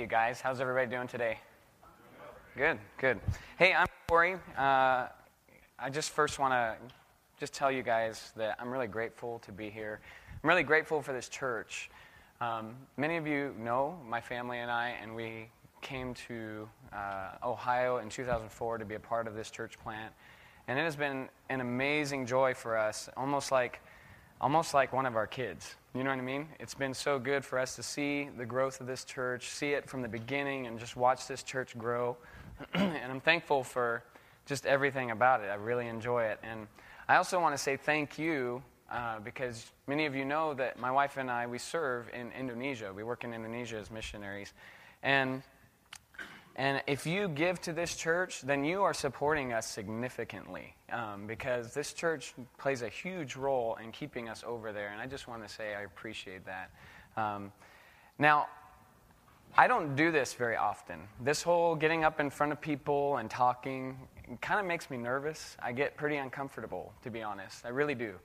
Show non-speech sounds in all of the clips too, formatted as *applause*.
You guys. How's everybody doing today? Good, good. Hey, I'm Corey. Uh, I just first want to just tell you guys that I'm really grateful to be here. I'm really grateful for this church. Um, many of you know my family and I, and we came to uh, Ohio in 2004 to be a part of this church plant. And it has been an amazing joy for us, almost like, almost like one of our kids. You know what I mean? It's been so good for us to see the growth of this church, see it from the beginning, and just watch this church grow. *clears throat* and I'm thankful for just everything about it. I really enjoy it. And I also want to say thank you uh, because many of you know that my wife and I, we serve in Indonesia. We work in Indonesia as missionaries. And and if you give to this church, then you are supporting us significantly um, because this church plays a huge role in keeping us over there. And I just want to say I appreciate that. Um, now, I don't do this very often. This whole getting up in front of people and talking kind of makes me nervous. I get pretty uncomfortable, to be honest. I really do.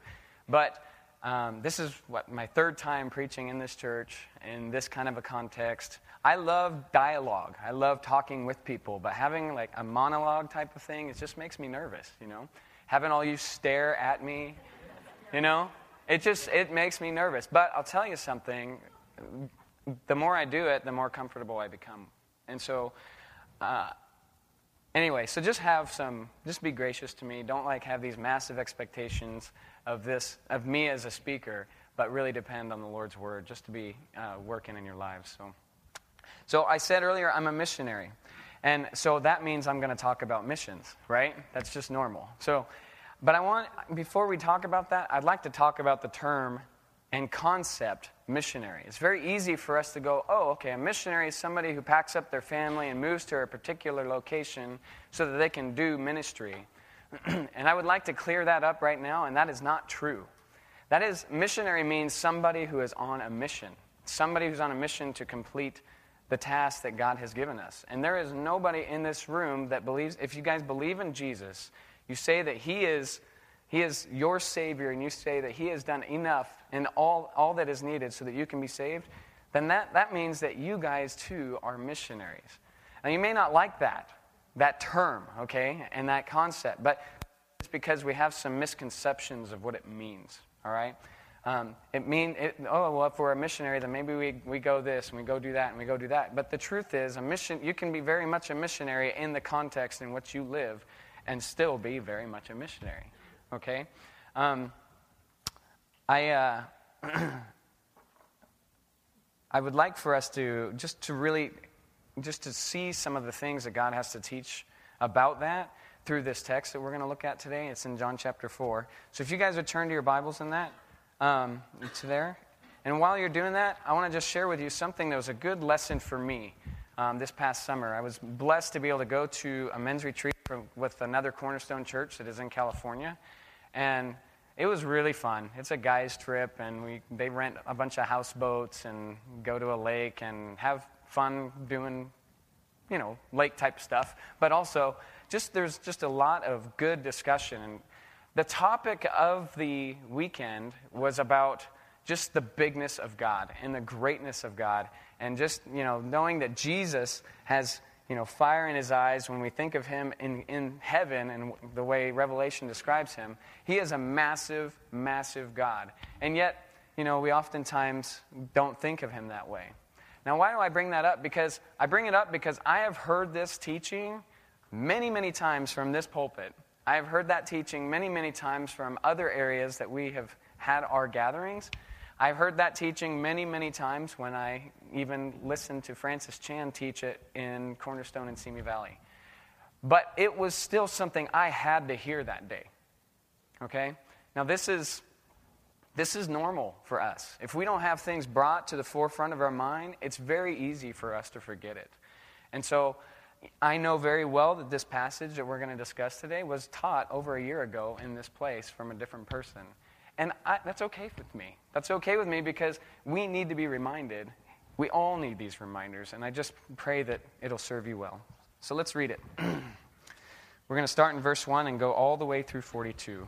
But um, this is what my third time preaching in this church in this kind of a context. I love dialogue. I love talking with people, but having like a monologue type of thing, it just makes me nervous, you know? Having all you stare at me, you know? It just it makes me nervous. But I'll tell you something, the more I do it, the more comfortable I become. And so uh, anyway, so just have some just be gracious to me. Don't like have these massive expectations of this, of me as a speaker, but really depend on the Lord's word just to be uh, working in your lives. So, so I said earlier, I'm a missionary. And so that means I'm going to talk about missions, right? That's just normal. So, but I want, before we talk about that, I'd like to talk about the term and concept missionary. It's very easy for us to go, oh, okay, a missionary is somebody who packs up their family and moves to a particular location so that they can do ministry. *clears throat* and I would like to clear that up right now, and that is not true. That is, missionary means somebody who is on a mission, somebody who's on a mission to complete the task that God has given us. And there is nobody in this room that believes, if you guys believe in Jesus, you say that He is. He is your Savior, and you say that He has done enough and all, all that is needed so that you can be saved, then that, that means that you guys too are missionaries. Now, you may not like that that term, okay, and that concept. But it's because we have some misconceptions of what it means, all right? Um, it means, oh, well, if we're a missionary, then maybe we, we go this and we go do that and we go do that. But the truth is, a mission, you can be very much a missionary in the context in which you live and still be very much a missionary, okay? Um, I, uh, *clears throat* I would like for us to just to really just to see some of the things that God has to teach about that through this text that we're going to look at today. It's in John chapter 4. So if you guys would turn to your Bibles in that, um, it's there. And while you're doing that, I want to just share with you something that was a good lesson for me um, this past summer. I was blessed to be able to go to a men's retreat from, with another Cornerstone church that is in California. And it was really fun. It's a guy's trip, and we, they rent a bunch of houseboats and go to a lake and have fun doing, you know, lake type stuff, but also just there's just a lot of good discussion. And the topic of the weekend was about just the bigness of God and the greatness of God, and just you know knowing that Jesus has you know fire in his eyes when we think of him in, in heaven and the way Revelation describes him. He is a massive, massive God, and yet you know we oftentimes don't think of him that way. Now, why do I bring that up? Because I bring it up because I have heard this teaching many, many times from this pulpit. I have heard that teaching many, many times from other areas that we have had our gatherings. I've heard that teaching many, many times when I even listened to Francis Chan teach it in Cornerstone and Simi Valley. But it was still something I had to hear that day. Okay? Now, this is this is normal for us. If we don't have things brought to the forefront of our mind, it's very easy for us to forget it. And so I know very well that this passage that we're going to discuss today was taught over a year ago in this place from a different person. And I, that's okay with me. That's okay with me because we need to be reminded. We all need these reminders, and I just pray that it'll serve you well. So let's read it. *clears throat* we're going to start in verse 1 and go all the way through 42.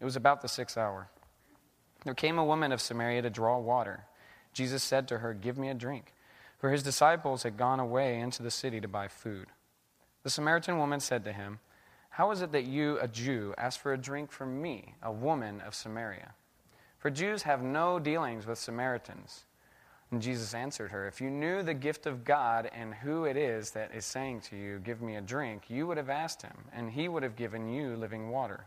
It was about the sixth hour. There came a woman of Samaria to draw water. Jesus said to her, Give me a drink. For his disciples had gone away into the city to buy food. The Samaritan woman said to him, How is it that you, a Jew, ask for a drink from me, a woman of Samaria? For Jews have no dealings with Samaritans. And Jesus answered her, If you knew the gift of God and who it is that is saying to you, Give me a drink, you would have asked him, and he would have given you living water.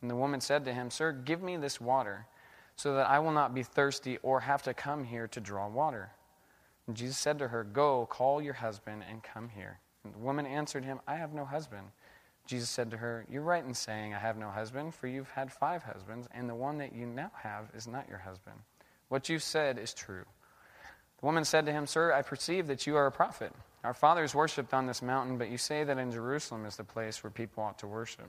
And the woman said to him, Sir, give me this water, so that I will not be thirsty or have to come here to draw water. And Jesus said to her, Go, call your husband and come here. And the woman answered him, I have no husband. Jesus said to her, You're right in saying, I have no husband, for you've had five husbands, and the one that you now have is not your husband. What you said is true. The woman said to him, Sir, I perceive that you are a prophet. Our fathers worshipped on this mountain, but you say that in Jerusalem is the place where people ought to worship.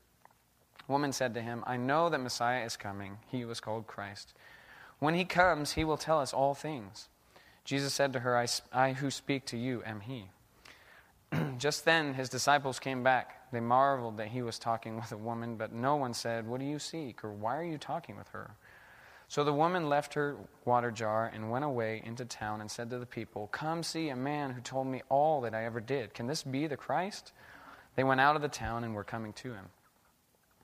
Woman said to him, I know that Messiah is coming. He was called Christ. When he comes, he will tell us all things. Jesus said to her, I, I who speak to you am he. *clears throat* Just then his disciples came back. They marveled that he was talking with a woman, but no one said, What do you seek? or Why are you talking with her? So the woman left her water jar and went away into town and said to the people, Come see a man who told me all that I ever did. Can this be the Christ? They went out of the town and were coming to him.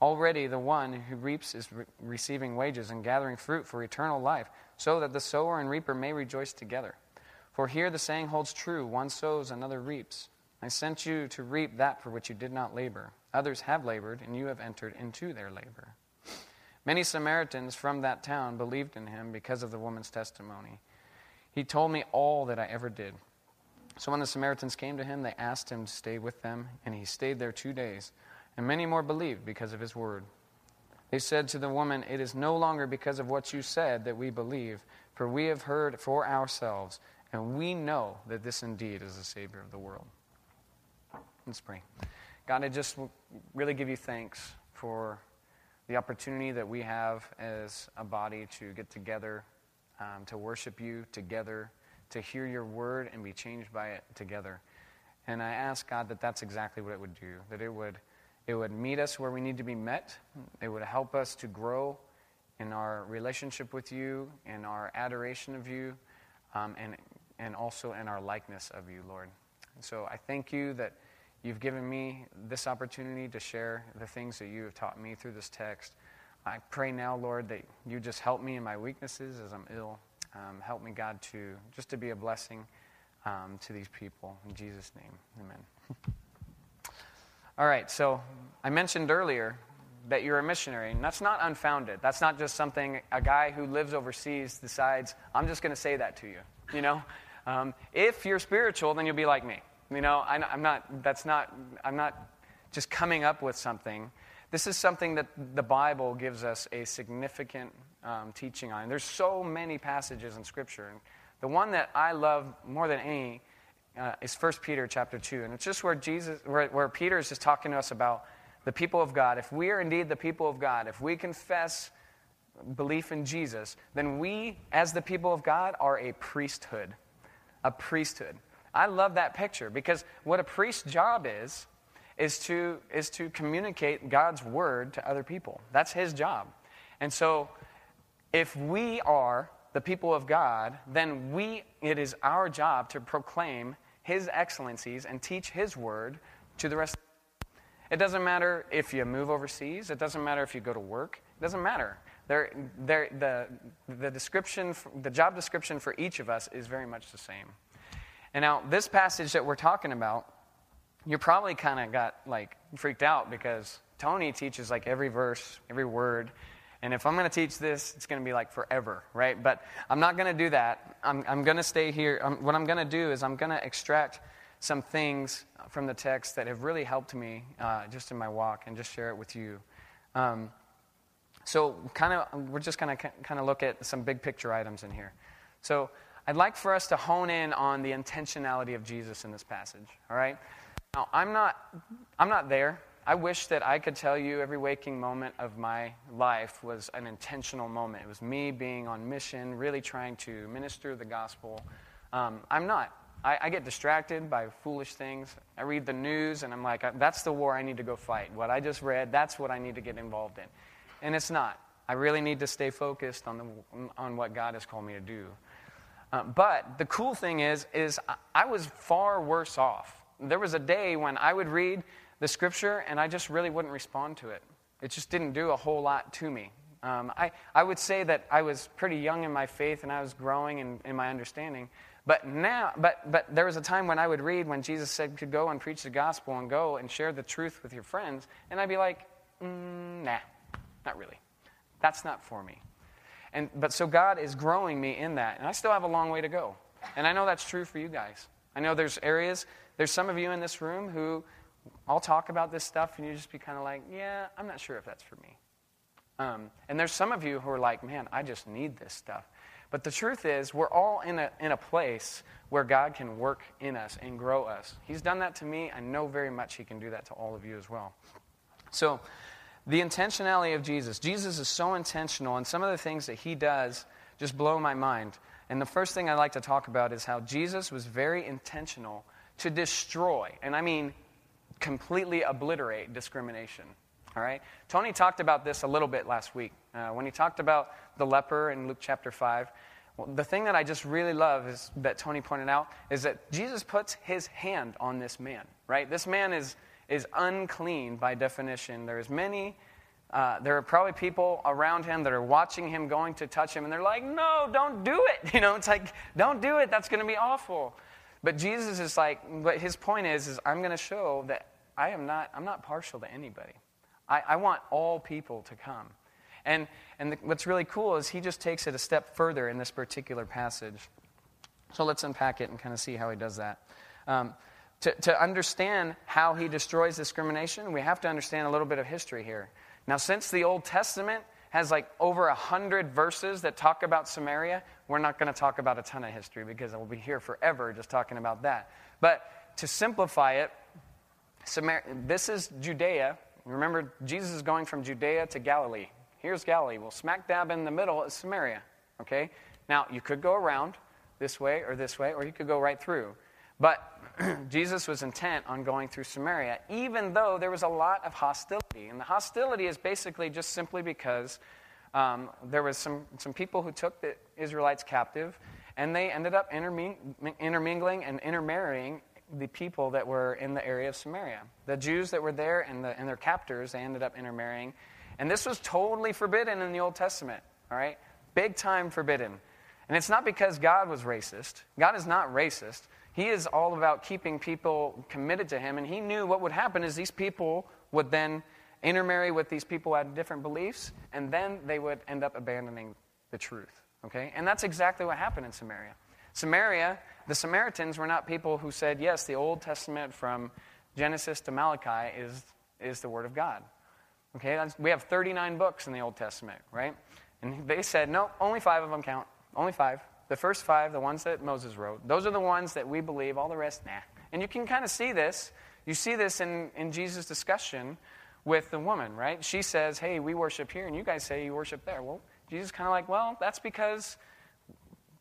Already the one who reaps is re- receiving wages and gathering fruit for eternal life, so that the sower and reaper may rejoice together. For here the saying holds true one sows, another reaps. I sent you to reap that for which you did not labor. Others have labored, and you have entered into their labor. Many Samaritans from that town believed in him because of the woman's testimony. He told me all that I ever did. So when the Samaritans came to him, they asked him to stay with them, and he stayed there two days. And many more believed because of his word. They said to the woman, It is no longer because of what you said that we believe, for we have heard for ourselves, and we know that this indeed is the Savior of the world. Let's pray. God, I just really give you thanks for the opportunity that we have as a body to get together, um, to worship you together, to hear your word and be changed by it together. And I ask God that that's exactly what it would do, that it would, it would meet us where we need to be met, it would help us to grow in our relationship with you, in our adoration of you, um, and, and also in our likeness of you, Lord. And so I thank you that you've given me this opportunity to share the things that you have taught me through this text. I pray now, Lord, that you just help me in my weaknesses as I'm ill. Um, help me, God, to just to be a blessing um, to these people. In Jesus' name, amen. *laughs* All right, so I mentioned earlier that you're a missionary, and that's not unfounded. That's not just something a guy who lives overseas decides, I'm just going to say that to you. You know? Um, if you're spiritual, then you'll be like me. You know, I, I'm not, that's not, I'm not just coming up with something. This is something that the Bible gives us a significant um, teaching on. There's so many passages in Scripture. And the one that I love more than any uh, is 1 Peter chapter 2. And it's just where, Jesus, where, where Peter is just talking to us about the people of God. If we are indeed the people of God, if we confess belief in Jesus, then we, as the people of God, are a priesthood. A priesthood. I love that picture because what a priest's job is, is to, is to communicate God's word to other people. That's his job. And so, if we are the people of God, then we, it is our job to proclaim his excellencies and teach his word to the rest. It doesn't matter if you move overseas, it doesn't matter if you go to work, it doesn't matter. They're, they're, the, the, description, the job description for each of us is very much the same. And now, this passage that we're talking about, you probably kind of got like freaked out because Tony teaches like every verse, every word. And if I'm going to teach this, it's going to be like forever, right? But I'm not going to do that. I'm, I'm going to stay here. I'm, what I'm going to do is I'm going to extract some things from the text that have really helped me uh, just in my walk and just share it with you. Um, so, kind of, we're just going to kind of look at some big picture items in here. So, I'd like for us to hone in on the intentionality of Jesus in this passage. All right. Now, I'm not, I'm not there. I wish that I could tell you every waking moment of my life was an intentional moment. It was me being on mission, really trying to minister the gospel. Um, I'm not. I, I, get distracted by foolish things. I read the news and I'm like, that's the war I need to go fight. What I just read, that's what I need to get involved in. And it's not. I really need to stay focused on, the, on what God has called me to do. Uh, but the cool thing is, is I was far worse off. There was a day when I would read the scripture and I just really wouldn't respond to it. It just didn't do a whole lot to me. Um, I, I would say that I was pretty young in my faith and I was growing in, in my understanding. But now, but, but there was a time when I would read when Jesus said to go and preach the gospel and go and share the truth with your friends, and I'd be like, mm, nah, not really. That's not for me. And, but so God is growing me in that. And I still have a long way to go. And I know that's true for you guys. I know there's areas, there's some of you in this room who I'll talk about this stuff and you just be kind of like, yeah, I'm not sure if that's for me. Um, and there's some of you who are like, man, I just need this stuff. But the truth is, we're all in a, in a place where God can work in us and grow us. He's done that to me. I know very much He can do that to all of you as well. So, the intentionality of Jesus. Jesus is so intentional, and some of the things that he does just blow my mind. And the first thing I'd like to talk about is how Jesus was very intentional to destroy, and I mean completely obliterate discrimination. All right? Tony talked about this a little bit last week uh, when he talked about the leper in Luke chapter 5. Well, the thing that I just really love is that Tony pointed out is that Jesus puts his hand on this man, right? This man is is unclean by definition. There's many, uh, there are probably people around him that are watching him going to touch him, and they're like, no, don't do it. *laughs* You know, it's like, don't do it. That's going to be awful. But Jesus is like, but his point is, is I'm going to show that I am not, I'm not partial to anybody. I, I want all people to come. And, and the, what's really cool is he just takes it a step further in this particular passage. So let's unpack it and kind of see how he does that. Um, to, to understand how he destroys discrimination, we have to understand a little bit of history here. Now, since the Old Testament has like over a hundred verses that talk about Samaria, we're not going to talk about a ton of history because we'll be here forever just talking about that. But to simplify it, Samar- this is Judea. Remember, Jesus is going from Judea to Galilee. Here's Galilee. Well, smack dab in the middle is Samaria. Okay? Now, you could go around this way or this way, or you could go right through. But *clears throat* Jesus was intent on going through Samaria, even though there was a lot of hostility. And the hostility is basically just simply because um, there was some, some people who took the Israelites captive, and they ended up intermingling and intermarrying the people that were in the area of Samaria. The Jews that were there and, the, and their captors, they ended up intermarrying. And this was totally forbidden in the Old Testament, all right? Big time forbidden. And it's not because God was racist. God is not racist. He is all about keeping people committed to him, and he knew what would happen is these people would then intermarry with these people who had different beliefs, and then they would end up abandoning the truth. Okay? And that's exactly what happened in Samaria. Samaria, the Samaritans were not people who said, yes, the Old Testament from Genesis to Malachi is, is the Word of God. Okay, That's, we have 39 books in the Old Testament, right? And they said, no, only five of them count. Only five. The first five, the ones that Moses wrote, those are the ones that we believe. All the rest, nah. And you can kind of see this. You see this in, in Jesus' discussion with the woman, right? She says, hey, we worship here, and you guys say you worship there. Well, Jesus is kind of like, well, that's because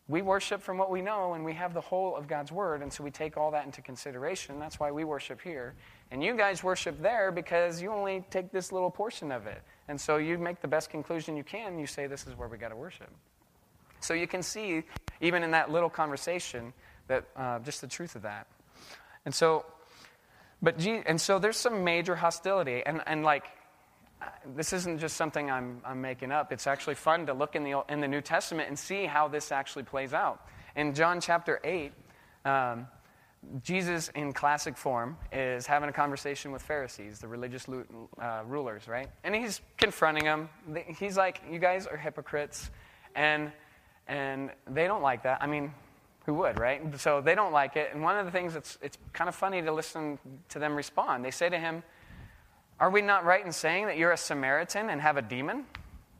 we worship from what we know, and we have the whole of God's Word, and so we take all that into consideration. That's why we worship here. And you guys worship there because you only take this little portion of it. And so you make the best conclusion you can. You say, this is where we got to worship. So you can see, even in that little conversation, that uh, just the truth of that. And so, but and so there's some major hostility, and, and like this isn't just something I'm, I'm making up. It's actually fun to look in the, in the New Testament and see how this actually plays out. In John chapter 8, um, Jesus, in classic form, is having a conversation with Pharisees, the religious uh, rulers, right? And he's confronting them. He's like, You guys are hypocrites, and, and they don't like that. I mean, who would, right? So they don't like it. And one of the things that's it's kind of funny to listen to them respond. They say to him, are we not right in saying that you're a Samaritan and have a demon?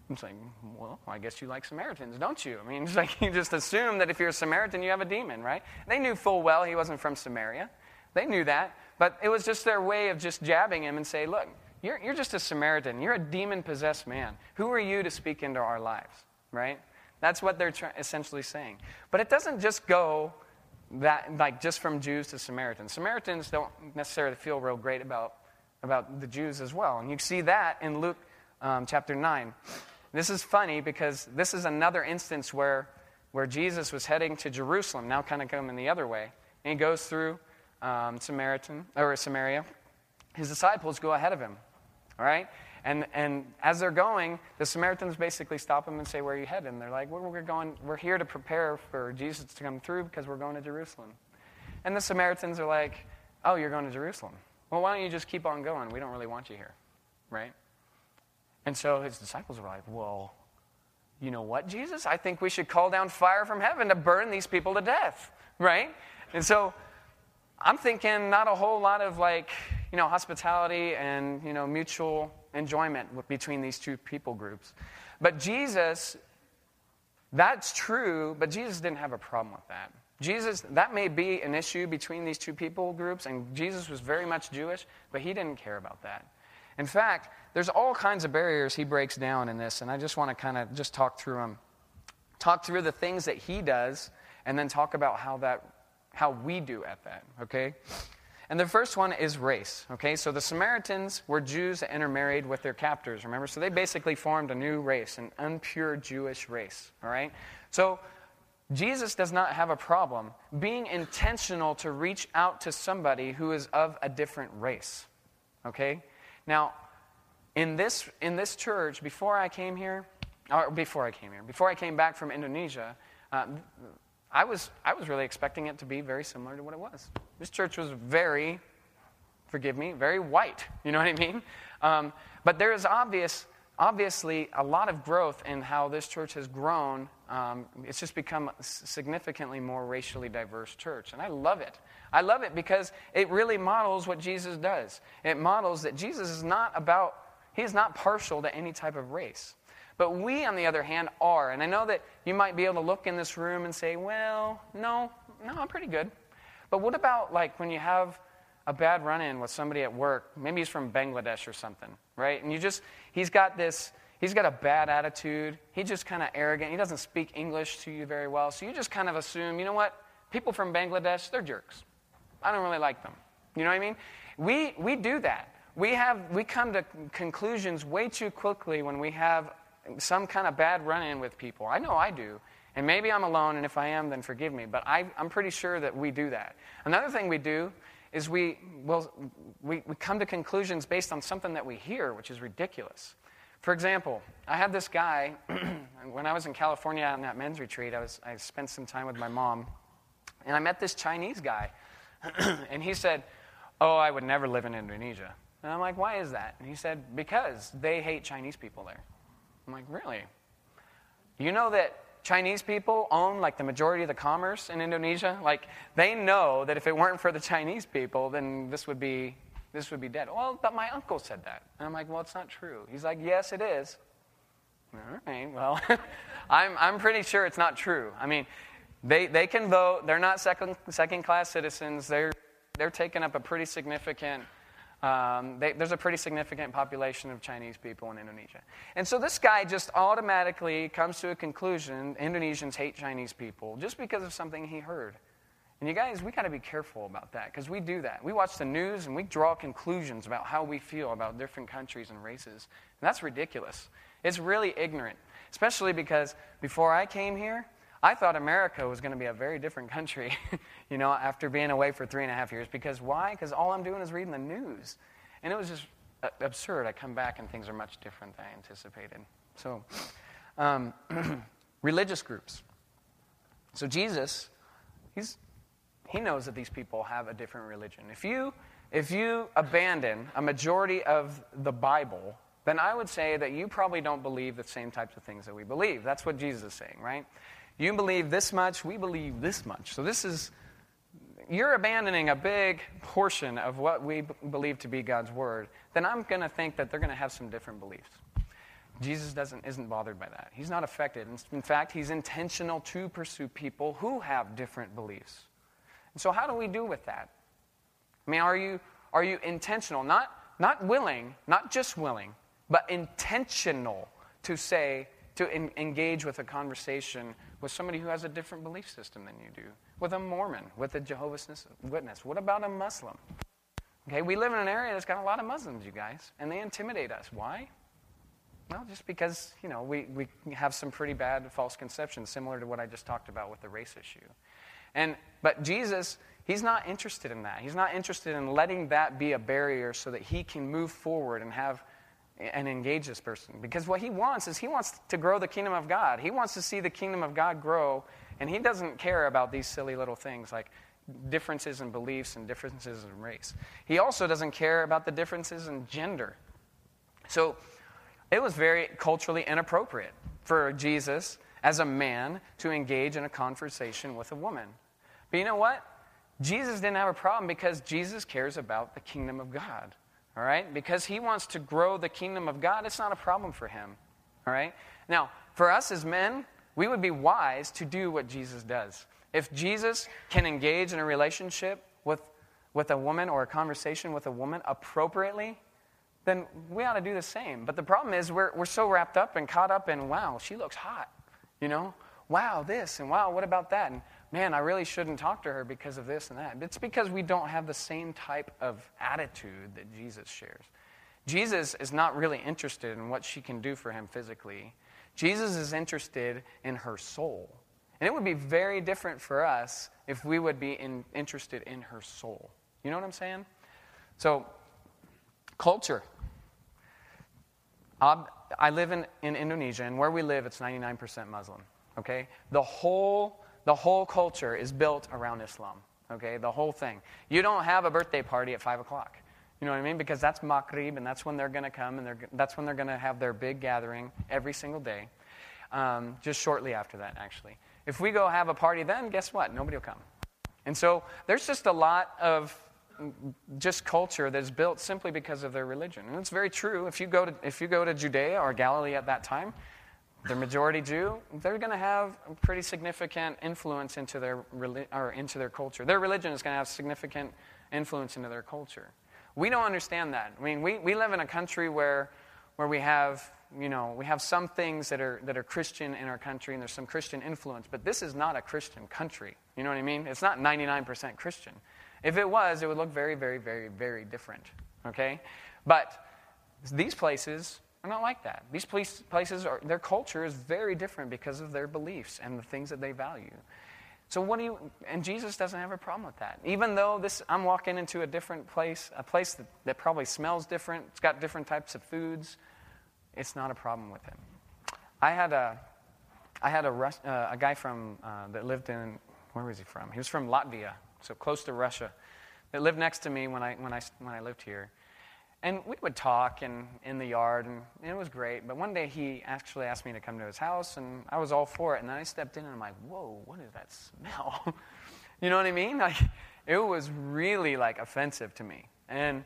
I'm saying, well, I guess you like Samaritans, don't you? I mean, it's *laughs* like you just assume that if you're a Samaritan, you have a demon, right? They knew full well he wasn't from Samaria. They knew that. But it was just their way of just jabbing him and say, look, you're, you're just a Samaritan. You're a demon possessed man. Who are you to speak into our lives, right? That's what they're essentially saying. But it doesn't just go that, like, just from Jews to Samaritans. Samaritans don't necessarily feel real great about about the Jews as well. And you see that in Luke um, chapter 9. This is funny because this is another instance where, where Jesus was heading to Jerusalem, now kind of coming the other way. And he goes through um, Samaritan, or Samaria. His disciples go ahead of him. All right? And, and as they're going, the Samaritans basically stop them and say, Where are you headed? And they're like, well, we're, going, we're here to prepare for Jesus to come through because we're going to Jerusalem. And the Samaritans are like, Oh, you're going to Jerusalem. Well, why don't you just keep on going? We don't really want you here, right? And so his disciples were like, Well, you know what, Jesus? I think we should call down fire from heaven to burn these people to death, right? And so I'm thinking not a whole lot of like, you know, hospitality and, you know, mutual enjoyment between these two people groups. But Jesus, that's true, but Jesus didn't have a problem with that. Jesus, that may be an issue between these two people groups, and Jesus was very much Jewish, but he didn't care about that. In fact, there's all kinds of barriers he breaks down in this, and I just want to kind of just talk through them. Talk through the things that he does, and then talk about how that how we do at that, okay? And the first one is race, okay? So the Samaritans were Jews that intermarried with their captors, remember? So they basically formed a new race, an unpure Jewish race, all right? So Jesus does not have a problem being intentional to reach out to somebody who is of a different race. Okay? Now, in this, in this church, before I came here, or before I came here, before I came back from Indonesia, uh, I, was, I was really expecting it to be very similar to what it was. This church was very, forgive me, very white. You know what I mean? Um, but there is obvious obviously a lot of growth in how this church has grown. Um, it's just become a significantly more racially diverse church. And I love it. I love it because it really models what Jesus does. It models that Jesus is not about, he is not partial to any type of race. But we, on the other hand, are. And I know that you might be able to look in this room and say, well, no, no, I'm pretty good. But what about like when you have a bad run in with somebody at work. Maybe he's from Bangladesh or something, right? And you just, he's got this, he's got a bad attitude. He's just kind of arrogant. He doesn't speak English to you very well. So you just kind of assume, you know what? People from Bangladesh, they're jerks. I don't really like them. You know what I mean? We, we do that. We, have, we come to conclusions way too quickly when we have some kind of bad run in with people. I know I do. And maybe I'm alone, and if I am, then forgive me. But I, I'm pretty sure that we do that. Another thing we do is we, we, we come to conclusions based on something that we hear, which is ridiculous. For example, I had this guy, *clears throat* when I was in California on that men's retreat, I, was, I spent some time with my mom, and I met this Chinese guy. *clears throat* and he said, Oh, I would never live in Indonesia. And I'm like, Why is that? And he said, Because they hate Chinese people there. I'm like, Really? You know that Chinese people own like the majority of the commerce in Indonesia. Like they know that if it weren't for the Chinese people, then this would be this would be dead. Well, but my uncle said that. And I'm like, well, it's not true. He's like, yes, it is. All right, well, *laughs* I'm, I'm pretty sure it's not true. I mean, they, they can vote. They're not second, second class citizens. They're, they're taking up a pretty significant, um, they, there's a pretty significant population of Chinese people in Indonesia. And so this guy just automatically comes to a conclusion Indonesians hate Chinese people just because of something he heard. And you guys, we got to be careful about that because we do that. We watch the news and we draw conclusions about how we feel about different countries and races. And that's ridiculous. It's really ignorant, especially because before I came here, I thought America was going to be a very different country, *laughs* you know, after being away for three and a half years. Because why? Because all I'm doing is reading the news. And it was just uh, absurd. I come back and things are much different than I anticipated. So, um, *clears throat* religious groups. So, Jesus, he's he knows that these people have a different religion. If you, if you abandon a majority of the Bible, then I would say that you probably don't believe the same types of things that we believe. That's what Jesus is saying, right? You believe this much, we believe this much. So this is, you're abandoning a big portion of what we b- believe to be God's word, then I'm going to think that they're going to have some different beliefs. Jesus doesn't, isn't bothered by that. He's not affected. In fact, he's intentional to pursue people who have different beliefs. And so, how do we do with that? I mean, are you, are you intentional? Not, not willing, not just willing, but intentional to say, to engage with a conversation with somebody who has a different belief system than you do, with a Mormon, with a Jehovah's Witness. What about a Muslim? Okay, we live in an area that's got a lot of Muslims, you guys, and they intimidate us. Why? Well, just because, you know, we, we have some pretty bad false conceptions, similar to what I just talked about with the race issue. And, but Jesus, he's not interested in that. He's not interested in letting that be a barrier so that he can move forward and have and engage this person. Because what he wants is he wants to grow the kingdom of God. He wants to see the kingdom of God grow, and he doesn't care about these silly little things like differences in beliefs and differences in race. He also doesn't care about the differences in gender. So it was very culturally inappropriate for Jesus as a man to engage in a conversation with a woman. But you know what? Jesus didn't have a problem because Jesus cares about the kingdom of God. All right? Because he wants to grow the kingdom of God, it's not a problem for him. All right? Now, for us as men, we would be wise to do what Jesus does. If Jesus can engage in a relationship with, with a woman or a conversation with a woman appropriately, then we ought to do the same. But the problem is, we're, we're so wrapped up and caught up in, wow, she looks hot. You know, wow, this and wow, what about that? And man, I really shouldn't talk to her because of this and that. It's because we don't have the same type of attitude that Jesus shares. Jesus is not really interested in what she can do for him physically. Jesus is interested in her soul. And it would be very different for us if we would be in, interested in her soul. You know what I'm saying? So, culture. I live in, in Indonesia, and where we live, it's 99% Muslim. Okay? The whole, the whole culture is built around Islam. Okay? The whole thing. You don't have a birthday party at 5 o'clock. You know what I mean? Because that's Maghrib, and that's when they're going to come, and that's when they're going to have their big gathering every single day. Um, just shortly after that, actually. If we go have a party then, guess what? Nobody will come. And so there's just a lot of just culture that's built simply because of their religion. And it's very true. If you go to, if you go to Judea or Galilee at that time, the majority Jew, they're going to have a pretty significant influence into their, or into their culture. Their religion is going to have significant influence into their culture. We don't understand that. I mean, we, we live in a country where, where we have, you know, we have some things that are, that are Christian in our country and there's some Christian influence, but this is not a Christian country. You know what I mean? It's not 99% Christian. If it was, it would look very, very, very, very different. Okay? But these places not like that. These places are, their culture is very different because of their beliefs and the things that they value. So what do you, and Jesus doesn't have a problem with that. Even though this, I'm walking into a different place, a place that, that probably smells different, it's got different types of foods, it's not a problem with him. I had a, I had a, uh, a guy from, uh, that lived in, where was he from? He was from Latvia, so close to Russia, that lived next to me when I, when I, when I lived here. And we would talk in, in the yard, and, and, it was great. But one day he actually asked me to come to his house, and I was all for it. And then I stepped in, and I'm like, whoa, what is that smell? *laughs* you know what I mean? Like, it was really like offensive to me. And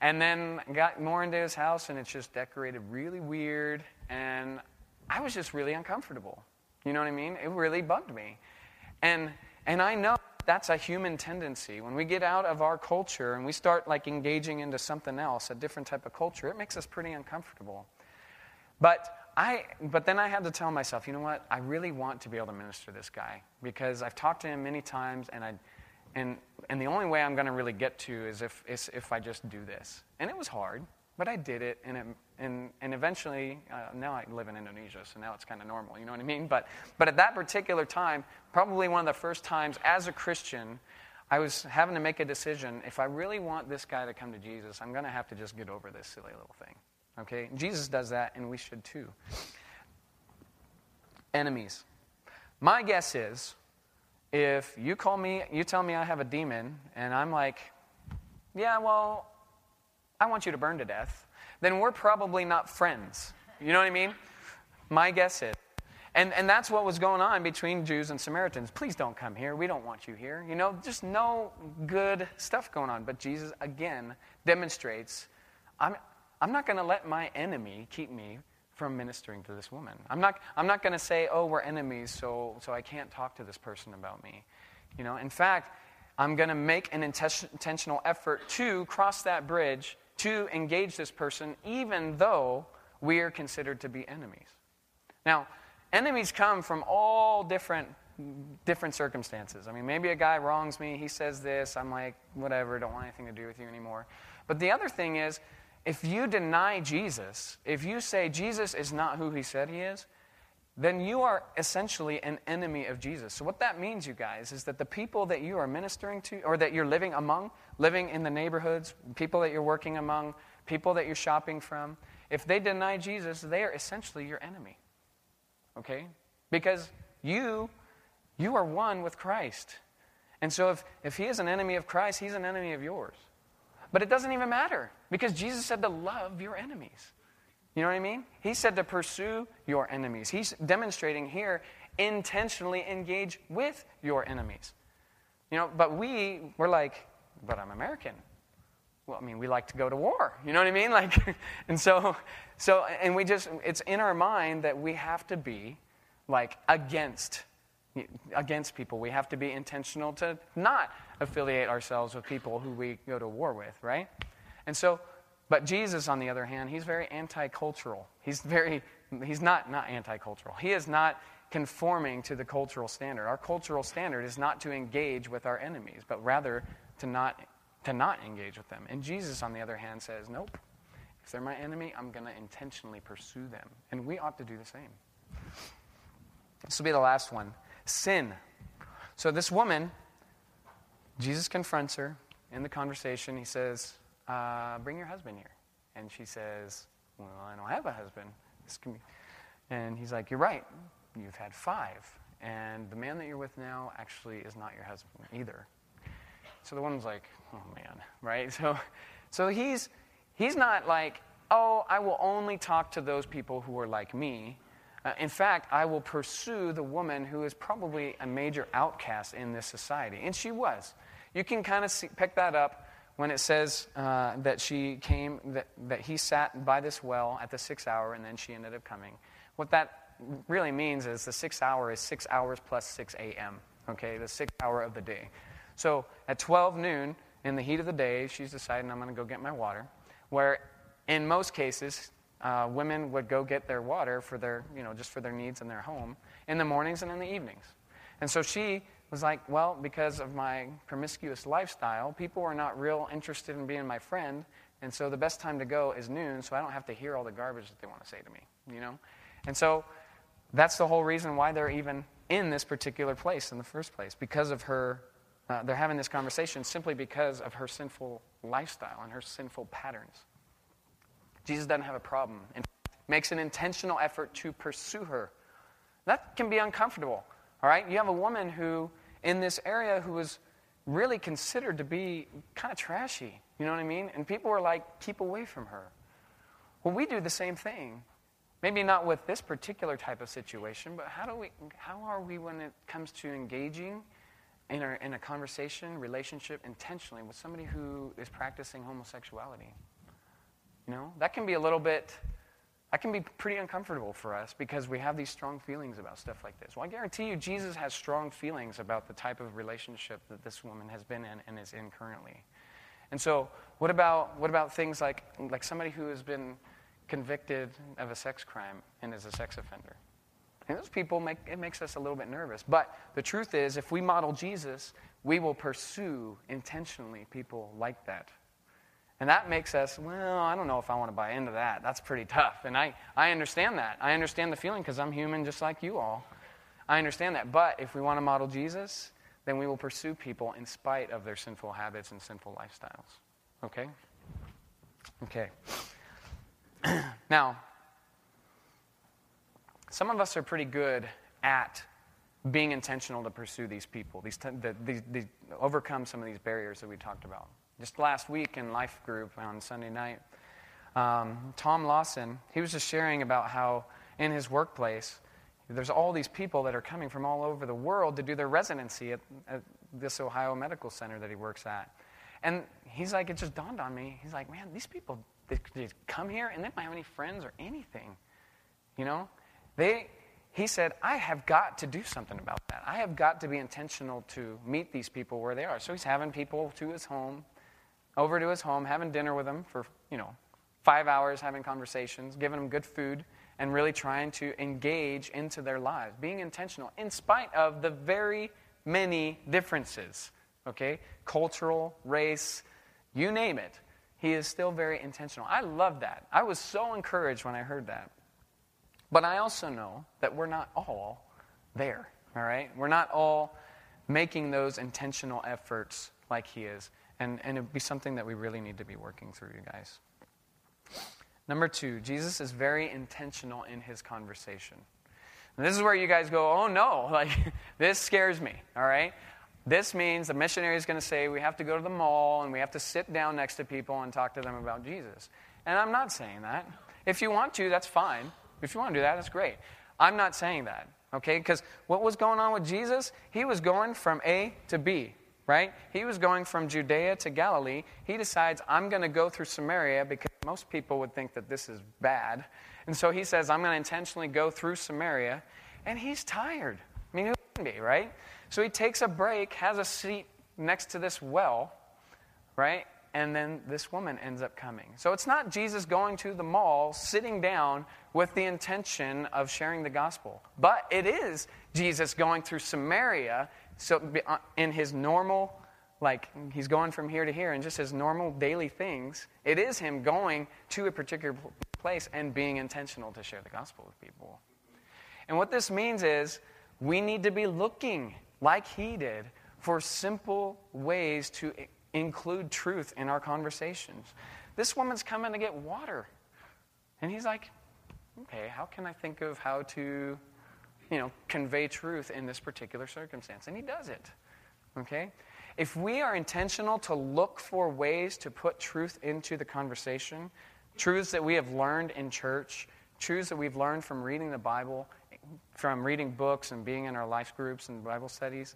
and then got more into his house, and it's just decorated really weird, and I was just really uncomfortable. You know what I mean? It really bugged me. And and I know that's a human tendency. When we get out of our culture and we start like engaging into something else, a different type of culture, it makes us pretty uncomfortable. But I but then I had to tell myself, you know what? I really want to be able to minister to this guy because I've talked to him many times and I and and the only way I'm going to really get to is if is if I just do this. And it was hard. But I did it, and, it, and, and eventually, uh, now I live in Indonesia, so now it's kind of normal, you know what I mean? But, but at that particular time, probably one of the first times as a Christian, I was having to make a decision. If I really want this guy to come to Jesus, I'm going to have to just get over this silly little thing. Okay? Jesus does that, and we should too. Enemies. My guess is if you call me, you tell me I have a demon, and I'm like, yeah, well, I want you to burn to death, then we're probably not friends. You know what I mean? My guess is. And, and that's what was going on between Jews and Samaritans. Please don't come here. We don't want you here. You know, just no good stuff going on. But Jesus, again, demonstrates I'm, I'm not going to let my enemy keep me from ministering to this woman. I'm not, I'm not going to say, oh, we're enemies, so, so I can't talk to this person about me. You know, in fact, I'm going to make an intentional effort to cross that bridge to engage this person, even though we are considered to be enemies. Now, enemies come from all different different circumstances. I mean, maybe a guy wrongs me, he says this, I'm like, whatever, don't want anything to do with you anymore. But the other thing is, if you deny Jesus, if you say Jesus is not who he said he is, then you are essentially an enemy of Jesus. So, what that means, you guys, is that the people that you are ministering to, or that you're living among, living in the neighborhoods, people that you're working among, people that you're shopping from, if they deny Jesus, they are essentially your enemy. Okay? Because you, you are one with Christ. And so, if, if he is an enemy of Christ, he's an enemy of yours. But it doesn't even matter because Jesus said to love your enemies. You know what I mean? He said to pursue your enemies. He's demonstrating here intentionally engage with your enemies. You know, but we we're like, but I'm American. Well, I mean, we like to go to war. You know what I mean? *laughs* Like, and so, so, and we just, it's in our mind that we have to be like against, against people. We have to be intentional to not affiliate ourselves with people who we go to war with, right? And so, but Jesus, on the other hand, he's very anti cultural. He's very, he's not, not anti cultural. He is not conforming to the cultural standard. Our cultural standard is not to engage with our enemies, but rather to not, to not engage with them. And Jesus, on the other hand, says, nope. If they're my enemy, I'm going to intentionally pursue them. And we ought to do the same. This will be the last one sin. So, this woman, Jesus confronts her in the conversation. He says, uh, bring your husband here. And she says, well, I don't have a husband. And he's like, you're right. You've had five. And the man that you're with now actually is not your husband either. So the woman's like, oh man, right? *laughs* So, so he's, he's not like, oh, I will only talk to those people who are like me. Uh, in fact, I will pursue the woman who is probably a major outcast in this society. And she was. You can kind of pick that up when it says uh, that she came, that, that he sat by this well at the sixth hour and then she ended up coming. What that really means is the sixth hour is six hours plus 6 a.m., okay, the sixth hour of the day. So at 12 noon, in the heat of the day, she's deciding I'm going to go get my water. Where in most cases, uh, women would go get their water for their, you know, just for their needs in their home in the mornings and in the evenings. And so she was like, well, because of my promiscuous lifestyle, people are not real interested in being my friend, and so the best time to go is noon, so I don't have to hear all the garbage that they want to say to me, you know? And so that's the whole reason why they're even in this particular place in the first place, because of her, uh, they're having this conversation simply because of her sinful lifestyle and her sinful patterns. Jesus doesn't have a problem and makes an intentional effort to pursue her. That can be uncomfortable. All right? You have a woman who, in this area, who was really considered to be kind of trashy. You know what I mean? And people were like, keep away from her. Well, we do the same thing. Maybe not with this particular type of situation, but how, do we, how are we when it comes to engaging in a, in a conversation, relationship intentionally with somebody who is practicing homosexuality? You know, that can be a little bit, that can be pretty uncomfortable for us because we have these strong feelings about stuff like this. Well, I guarantee you, Jesus has strong feelings about the type of relationship that this woman has been in and is in currently. And so, what about, what about things like, like somebody who has been convicted of a sex crime and is a sex offender? And those people make it makes us a little bit nervous. But the truth is, if we model Jesus, we will pursue intentionally people like that. And that makes us, well, I don't know if I want to buy into that. That's pretty tough. And I, I understand that. I understand the feeling because I'm human just like you all. I understand that. But if we want to model Jesus, then we will pursue people in spite of their sinful habits and sinful lifestyles. Okay? Okay. *clears throat* now, some of us are pretty good at being intentional to pursue these people, these, the, these, these, overcome some of these barriers that we talked about. Just last week in Life Group on Sunday night, um, Tom Lawson, he was just sharing about how in his workplace, there's all these people that are coming from all over the world to do their residency at, at this Ohio Medical Center that he works at. And he's like, it just dawned on me. He's like, man, these people, they, they come here and they don't have any friends or anything. You know? They, he said, I have got to do something about that. I have got to be intentional to meet these people where they are. So he's having people to his home, over to his home, having dinner with them for, you know, five hours, having conversations, giving them good food and really trying to engage into their lives, being intentional in spite of the very many differences, okay? Cultural, race, you name it. He is still very intentional. I love that. I was so encouraged when I heard that. But I also know that we're not all there, all right? We're not all making those intentional efforts like he is. And, and it'd be something that we really need to be working through, you guys. Number two, Jesus is very intentional in his conversation. And this is where you guys go, oh no, *laughs* like this scares me, all right? This means the missionary is going to say we have to go to the mall and we have to sit down next to people and talk to them about Jesus. And I'm not saying that. If you want to, that's fine. If you want to do that, that's great. I'm not saying that, okay? Because what was going on with Jesus? He was going from A to B right? He was going from Judea to Galilee. He decides, I'm going to go through Samaria because most people would think that this is bad. And so he says, I'm going to intentionally go through Samaria. And he's tired. I mean, who wouldn't be, right? So he takes a break, has a seat next to this well, right? And then this woman ends up coming. So it's not Jesus going to the mall, sitting down with the intention of sharing the gospel, but it is Jesus going through Samaria so, uh, in his normal, like he's going from here to here and just his normal daily things, it is him going to a particular place and being intentional to share the gospel with people. And what this means is we need to be looking, like he did, for simple ways to include truth in our conversations. This woman's coming to get water. And he's like, okay, how can I think of how to you know, convey truth in this particular circumstance. And he does it. Okay? If we are intentional to look for ways to put truth into the conversation, truths that we have learned in church, truths that we've learned from reading the Bible, from reading books and being in our life groups and Bible studies,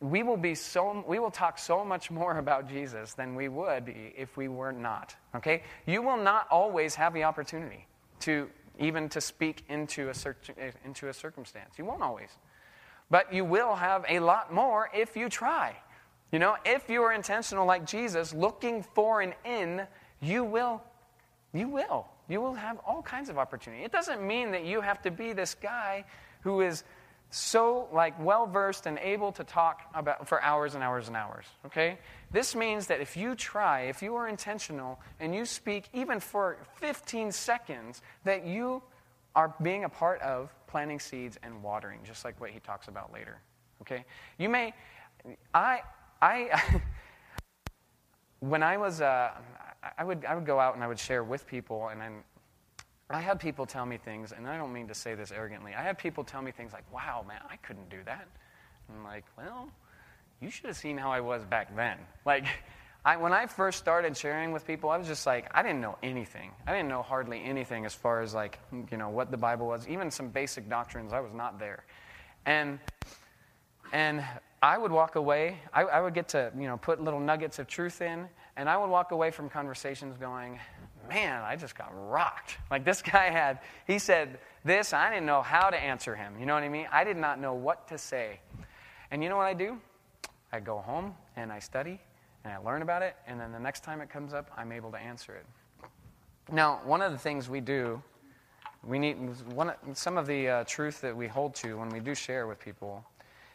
we will be so we will talk so much more about Jesus than we would if we were not. Okay? You will not always have the opportunity to even to speak into a, into a circumstance. You won't always. But you will have a lot more if you try. You know, if you are intentional like Jesus, looking for an in, you will, you will. You will have all kinds of opportunity. It doesn't mean that you have to be this guy who is so like well versed and able to talk about for hours and hours and hours okay this means that if you try if you are intentional and you speak even for 15 seconds that you are being a part of planting seeds and watering just like what he talks about later okay you may i i *laughs* when i was uh, i would i would go out and i would share with people and then I had people tell me things, and I don't mean to say this arrogantly. I had people tell me things like, wow, man, I couldn't do that. And I'm like, well, you should have seen how I was back then. Like, I, when I first started sharing with people, I was just like, I didn't know anything. I didn't know hardly anything as far as like, you know, what the Bible was. Even some basic doctrines, I was not there. And, and I would walk away, I, I would get to, you know, put little nuggets of truth in, and I would walk away from conversations going, man, I just got rocked. Like this *laughs* guy had, he said this, I didn't know how to answer him. You know what I mean? I did not know what to say. And you know what I do? I go home and I study and I learn about it, and then the next time it comes up, I'm able to answer it. Now, one of the things we do, we need one, some of the uh, truth that we hold to when we do share with people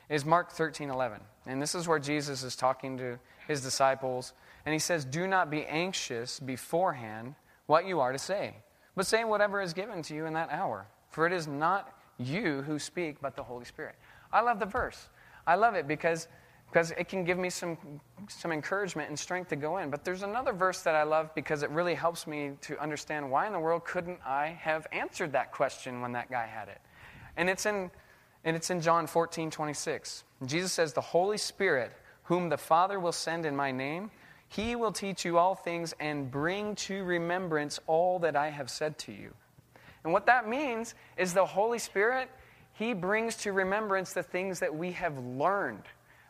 is Mark 13 11. And this is where Jesus is talking to his disciples, and he says, Do not be anxious beforehand what you are to say, but say whatever is given to you in that hour. For it is not you who speak, but the Holy Spirit. I love the verse. I love it because because it can give me some, some encouragement and strength to go in. But there's another verse that I love because it really helps me to understand why in the world couldn't I have answered that question when that guy had it. And it's in, and it's in John 14, 26. Jesus says, The Holy Spirit, whom the Father will send in my name, he will teach you all things and bring to remembrance all that I have said to you. And what that means is the Holy Spirit, he brings to remembrance the things that we have learned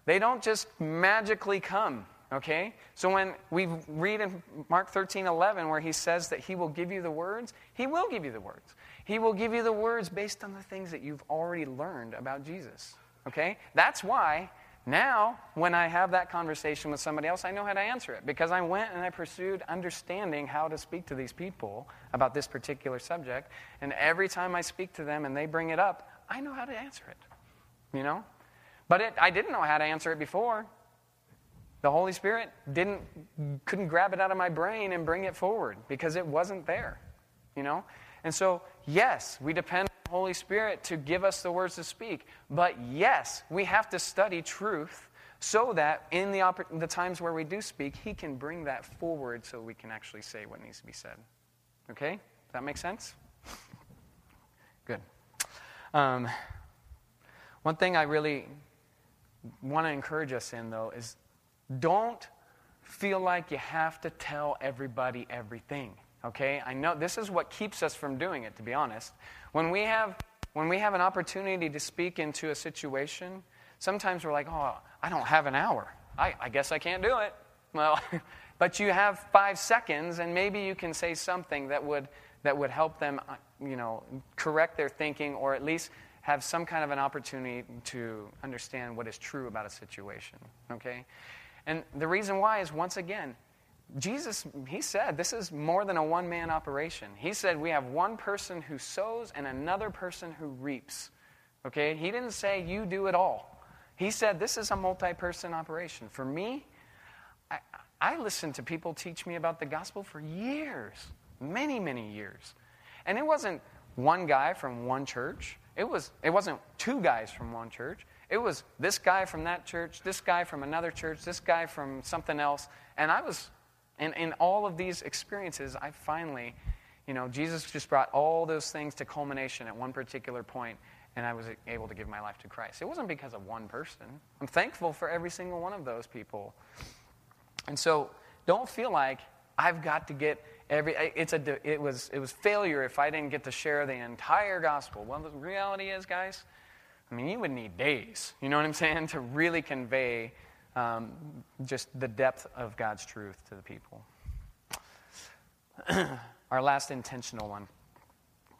they don't just magically come, okay? So when we read in Mark 13 11, where he says that he will give you the words, he will give you the words. He will give you the words based on the things that you've already learned about Jesus, okay? That's why now, when I have that conversation with somebody else, I know how to answer it because I went and I pursued understanding how to speak to these people about this particular subject. And every time I speak to them and they bring it up, I know how to answer it. You know? But it, I didn't know how to answer it before. The Holy Spirit didn't, couldn't grab it out of my brain and bring it forward because it wasn't there, you know? And so, yes, we depend on the Holy Spirit to give us the words to speak. But yes, we have to study truth so that in the, the times where we do speak, He can bring that forward so we can actually say what needs to be said. Okay? Does that make sense? *laughs* Good. Um, one thing I really want to encourage us in, though, is don't feel like you have to tell everybody everything. Okay? I know this is what keeps us from doing it, to be honest. When we have, when we have an opportunity to speak into a situation, sometimes we're like, oh, I don't have an hour. I, I guess I can't do it. Well, *laughs* but you have five seconds, and maybe you can say something that would, that would help them, uh, you know, correct their thinking or at least have some kind of an opportunity to understand what is true about a situation. Okay? And the reason why is once again, Jesus, he said this is more than a one man operation. He said we have one person who sows and another person who reaps. Okay? He didn't say you do it all. He said this is a multi person operation. For me, I, I listened to people teach me about the gospel for years, many, many years. And it wasn't one guy from one church. It, was, it wasn't two guys from one church. It was this guy from that church, this guy from another church, this guy from something else. And I was, in, in all of these experiences, I finally, you know, Jesus just brought all those things to culmination at one particular point, and I was able to give my life to Christ. It wasn't because of one person. I'm thankful for every single one of those people. And so don't feel like I've got to get Every, it's a, it, was, it was failure if I didn't get to share the entire gospel. Well, the reality is, guys, I mean, you would need days, you know what I'm saying, to really convey um, just the depth of God's truth to the people. *clears throat* Our last intentional one.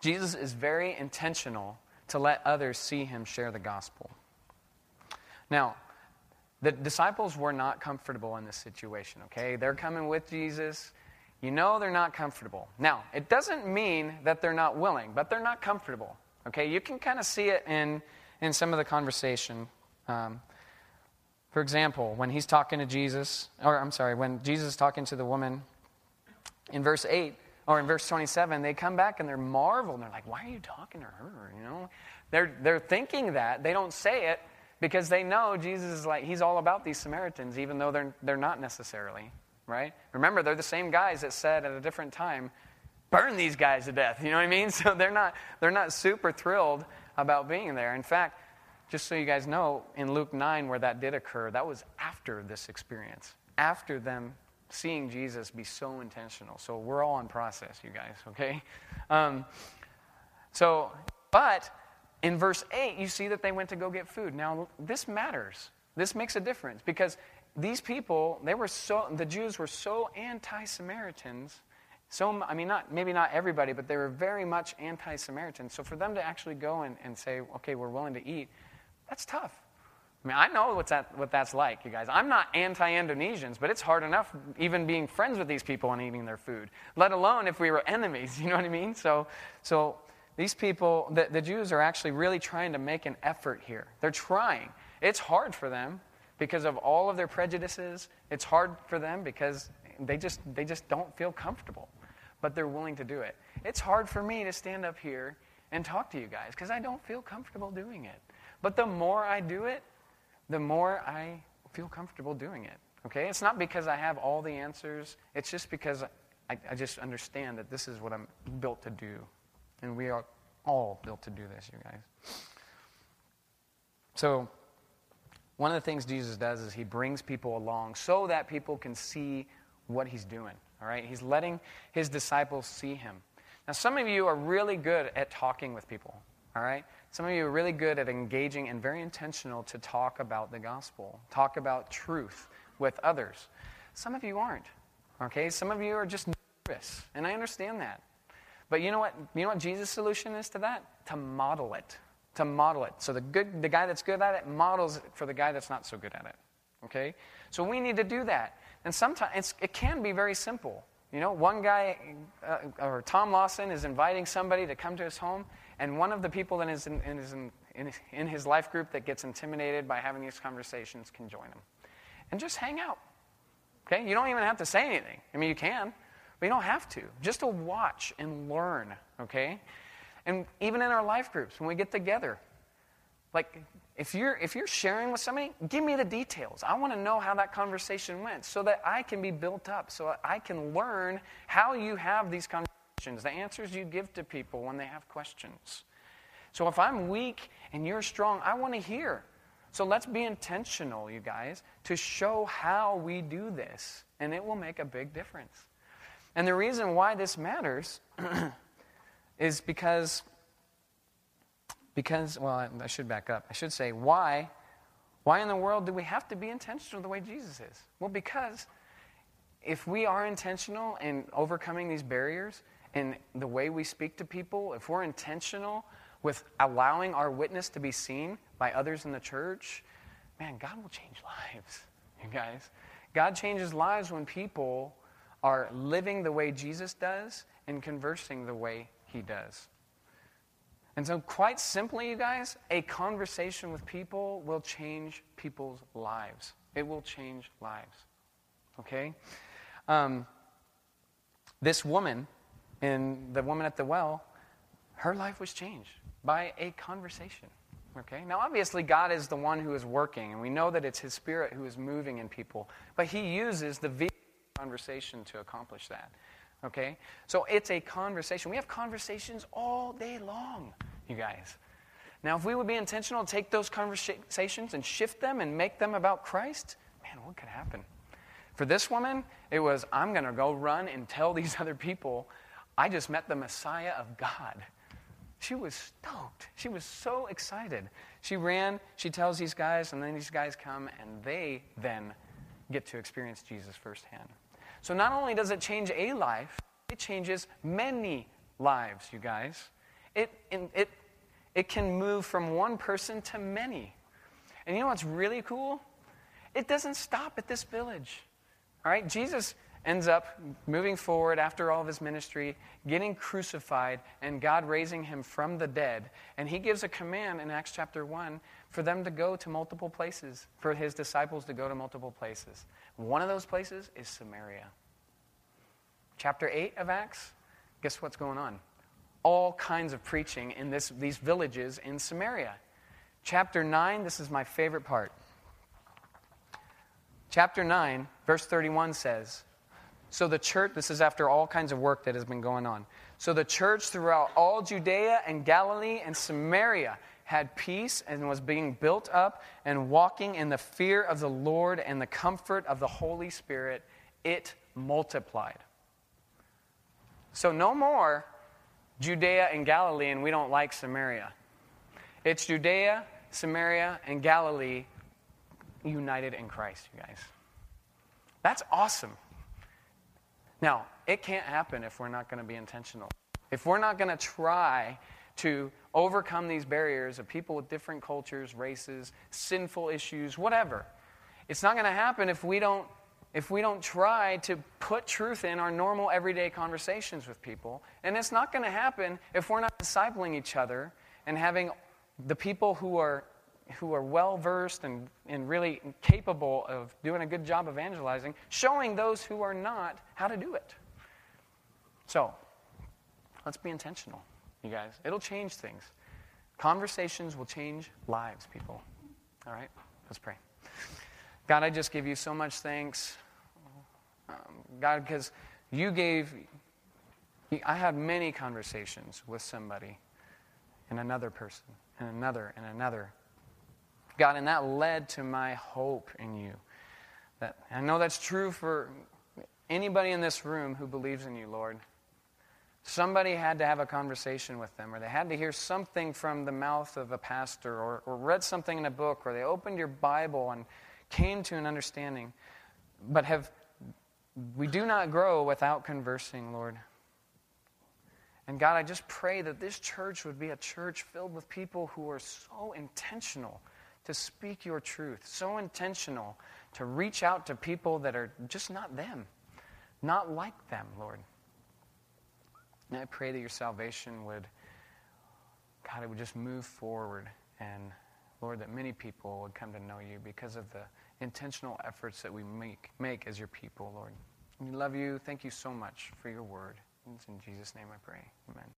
Jesus is very intentional to let others see him share the gospel. Now, the disciples were not comfortable in this situation, okay? They're coming with Jesus. You know they're not comfortable. Now, it doesn't mean that they're not willing, but they're not comfortable. Okay, you can kind of see it in, in some of the conversation. Um, for example, when he's talking to Jesus, or I'm sorry, when Jesus is talking to the woman in verse 8 or in verse 27, they come back and they're marveled. And they're like, why are you talking to her? You know, they're, they're thinking that. They don't say it because they know Jesus is like, he's all about these Samaritans, even though they're, they're not necessarily right? Remember, they're the same guys that said at a different time, burn these guys to death. *laughs* You know what I mean? So they're not, they're not super thrilled about being there. In fact, just so you guys know, in Luke 9, where that did occur, that was after this experience, after them seeing Jesus be so intentional. So we're all in process, you guys, okay? Um, so, but in verse 8, you see that they went to go get food. Now, this matters. This makes a difference because these people, they were so, the Jews were so anti Samaritans. So, I mean, not, maybe not everybody, but they were very much anti Samaritan. So for them to actually go and, and say, okay, we're willing to eat, that's tough. I mean, I know what's that, what that's like, you guys. I'm not anti Indonesians, but it's hard enough even being friends with these people and eating their food, let alone if we were enemies. *laughs* You know what I mean? So, so these people, the, the Jews are actually really trying to make an effort here. They're trying. It's hard for them because of all of their prejudices. It's hard for them because they just, they just don't feel comfortable, but they're willing to do it. It's hard for me to stand up here and talk to you guys because I don't feel comfortable doing it. But the more I do it, the more I feel comfortable doing it. Okay? It's not because I have all the answers, it's just because I, I just understand that this is what I'm built to do. And we are all built to do this, you guys. So, one of the things Jesus does is he brings people along so that people can see what he's doing. All right? He's letting his disciples see him. Now, some of you are really good at talking with people. All right? Some of you are really good at engaging and very intentional to talk about the gospel, talk about truth with others. Some of you aren't. Okay? Some of you are just nervous, and I understand that. But you know what? You know what Jesus' solution is to that? To model it. To model it. So the good the guy that's good at it models it for the guy that's not so good at it. Okay? So we need to do that. And sometimes it can be very simple. You know, one guy, uh, or Tom Lawson, is inviting somebody to come to his home, and one of the people in his, in, his, in, in his life group that gets intimidated by having these conversations can join him. And just hang out. Okay? You don't even have to say anything. I mean, you can, but you don't have to. Just to watch and learn. Okay? And even in our life groups, when we get together, like if you're if you're sharing with somebody, give me the details. I want to know how that conversation went so that I can be built up, so I can learn how you have these conversations the answers you give to people when they have questions. So if I'm weak and you're strong, I want to hear. So let's be intentional, you guys, to show how we do this, and it will make a big difference. And the reason why this matters *clears throat* is because because well, I should back up. I should say why why in the world do we have to be intentional the way Jesus is? Well, because if we are intentional in overcoming these barriers, in the way we speak to people, if we're intentional with allowing our witness to be seen by others in the church, man, God will change lives, *laughs* you guys. God changes lives when people are living the way Jesus does and conversing the way he does. And so, quite simply, you guys, a conversation with people will change people's lives. It will change lives. Okay? Um, this woman and the woman at the well, her life was changed by a conversation. Okay? Now, obviously, God is the one who is working, and we know that it's His Spirit who is moving in people, but He uses the conversation to accomplish that. Okay? So it's a conversation. We have conversations all day long, you guys. Now, if we would be intentional to take those conversations and shift them and make them about Christ, man, what could happen? For this woman, it was, I'm going to go run and tell *laughs* these other people I just met the Messiah of God. She was stoked. She was so excited. She ran, she tells these guys, and then these guys come, and they then get to experience Jesus firsthand. So not only does it change a life, it changes many lives, you guys. It, it, it can move from one person to many. And you know what's really cool? It doesn't stop at this village. All right? Jesus ends up moving forward after all of his ministry, getting crucified, and God raising him from the dead. And he gives a command in Acts chapter 1 for them to go to multiple places, for his disciples to go to multiple places. One of those places is Samaria. Chapter 8 of Acts, guess what's going on? All kinds of preaching in this, these villages in Samaria. Chapter 9, this is my favorite part. Chapter 9, verse 31 says, so the church, this is after all kinds of work that has been going on. So the church throughout all Judea and Galilee and Samaria had peace and was being built up and walking in the fear of the Lord and the comfort of the Holy Spirit. It multiplied. So no more Judea and Galilee, and we don't like Samaria. It's Judea, Samaria, and Galilee united in Christ, you guys. That's awesome. Now, it can't happen if we're not going to be intentional. If we're not going to try to overcome these barriers of people with different cultures, races, sinful issues, whatever. It's not going to happen if we don't if we don't try to put truth in our normal everyday conversations with people. And it's not going to happen if we're not discipling each other and having the people who are who are well versed and, and really capable of doing a good job evangelizing, showing those who are not how to do it. So, let's be intentional you guys. It'll change things. Conversations will change lives, people. All right? Let's pray. God, I just give you so much thanks. Um, God, because you gave, I had many conversations with somebody and another person and another and another. God, and that led to my hope in you. That, I know that's true for anybody in this room who believes in you, Lord. Somebody had to have a conversation with them, or they had to hear something from the mouth of a pastor, or, or read something in a book, or they opened your Bible and came to an understanding. But have we do not grow without conversing, Lord. And God, I just pray that this church would be a church filled with people who are so intentional to speak your truth, so intentional to reach out to people that are just not them, not like them, Lord. And I pray that your salvation would, God, it would just move forward. And Lord, that many people would come to know you because of the intentional efforts that we make, make as your people, Lord. We love you. Thank you so much for your word. It's in Jesus' name I pray. Amen.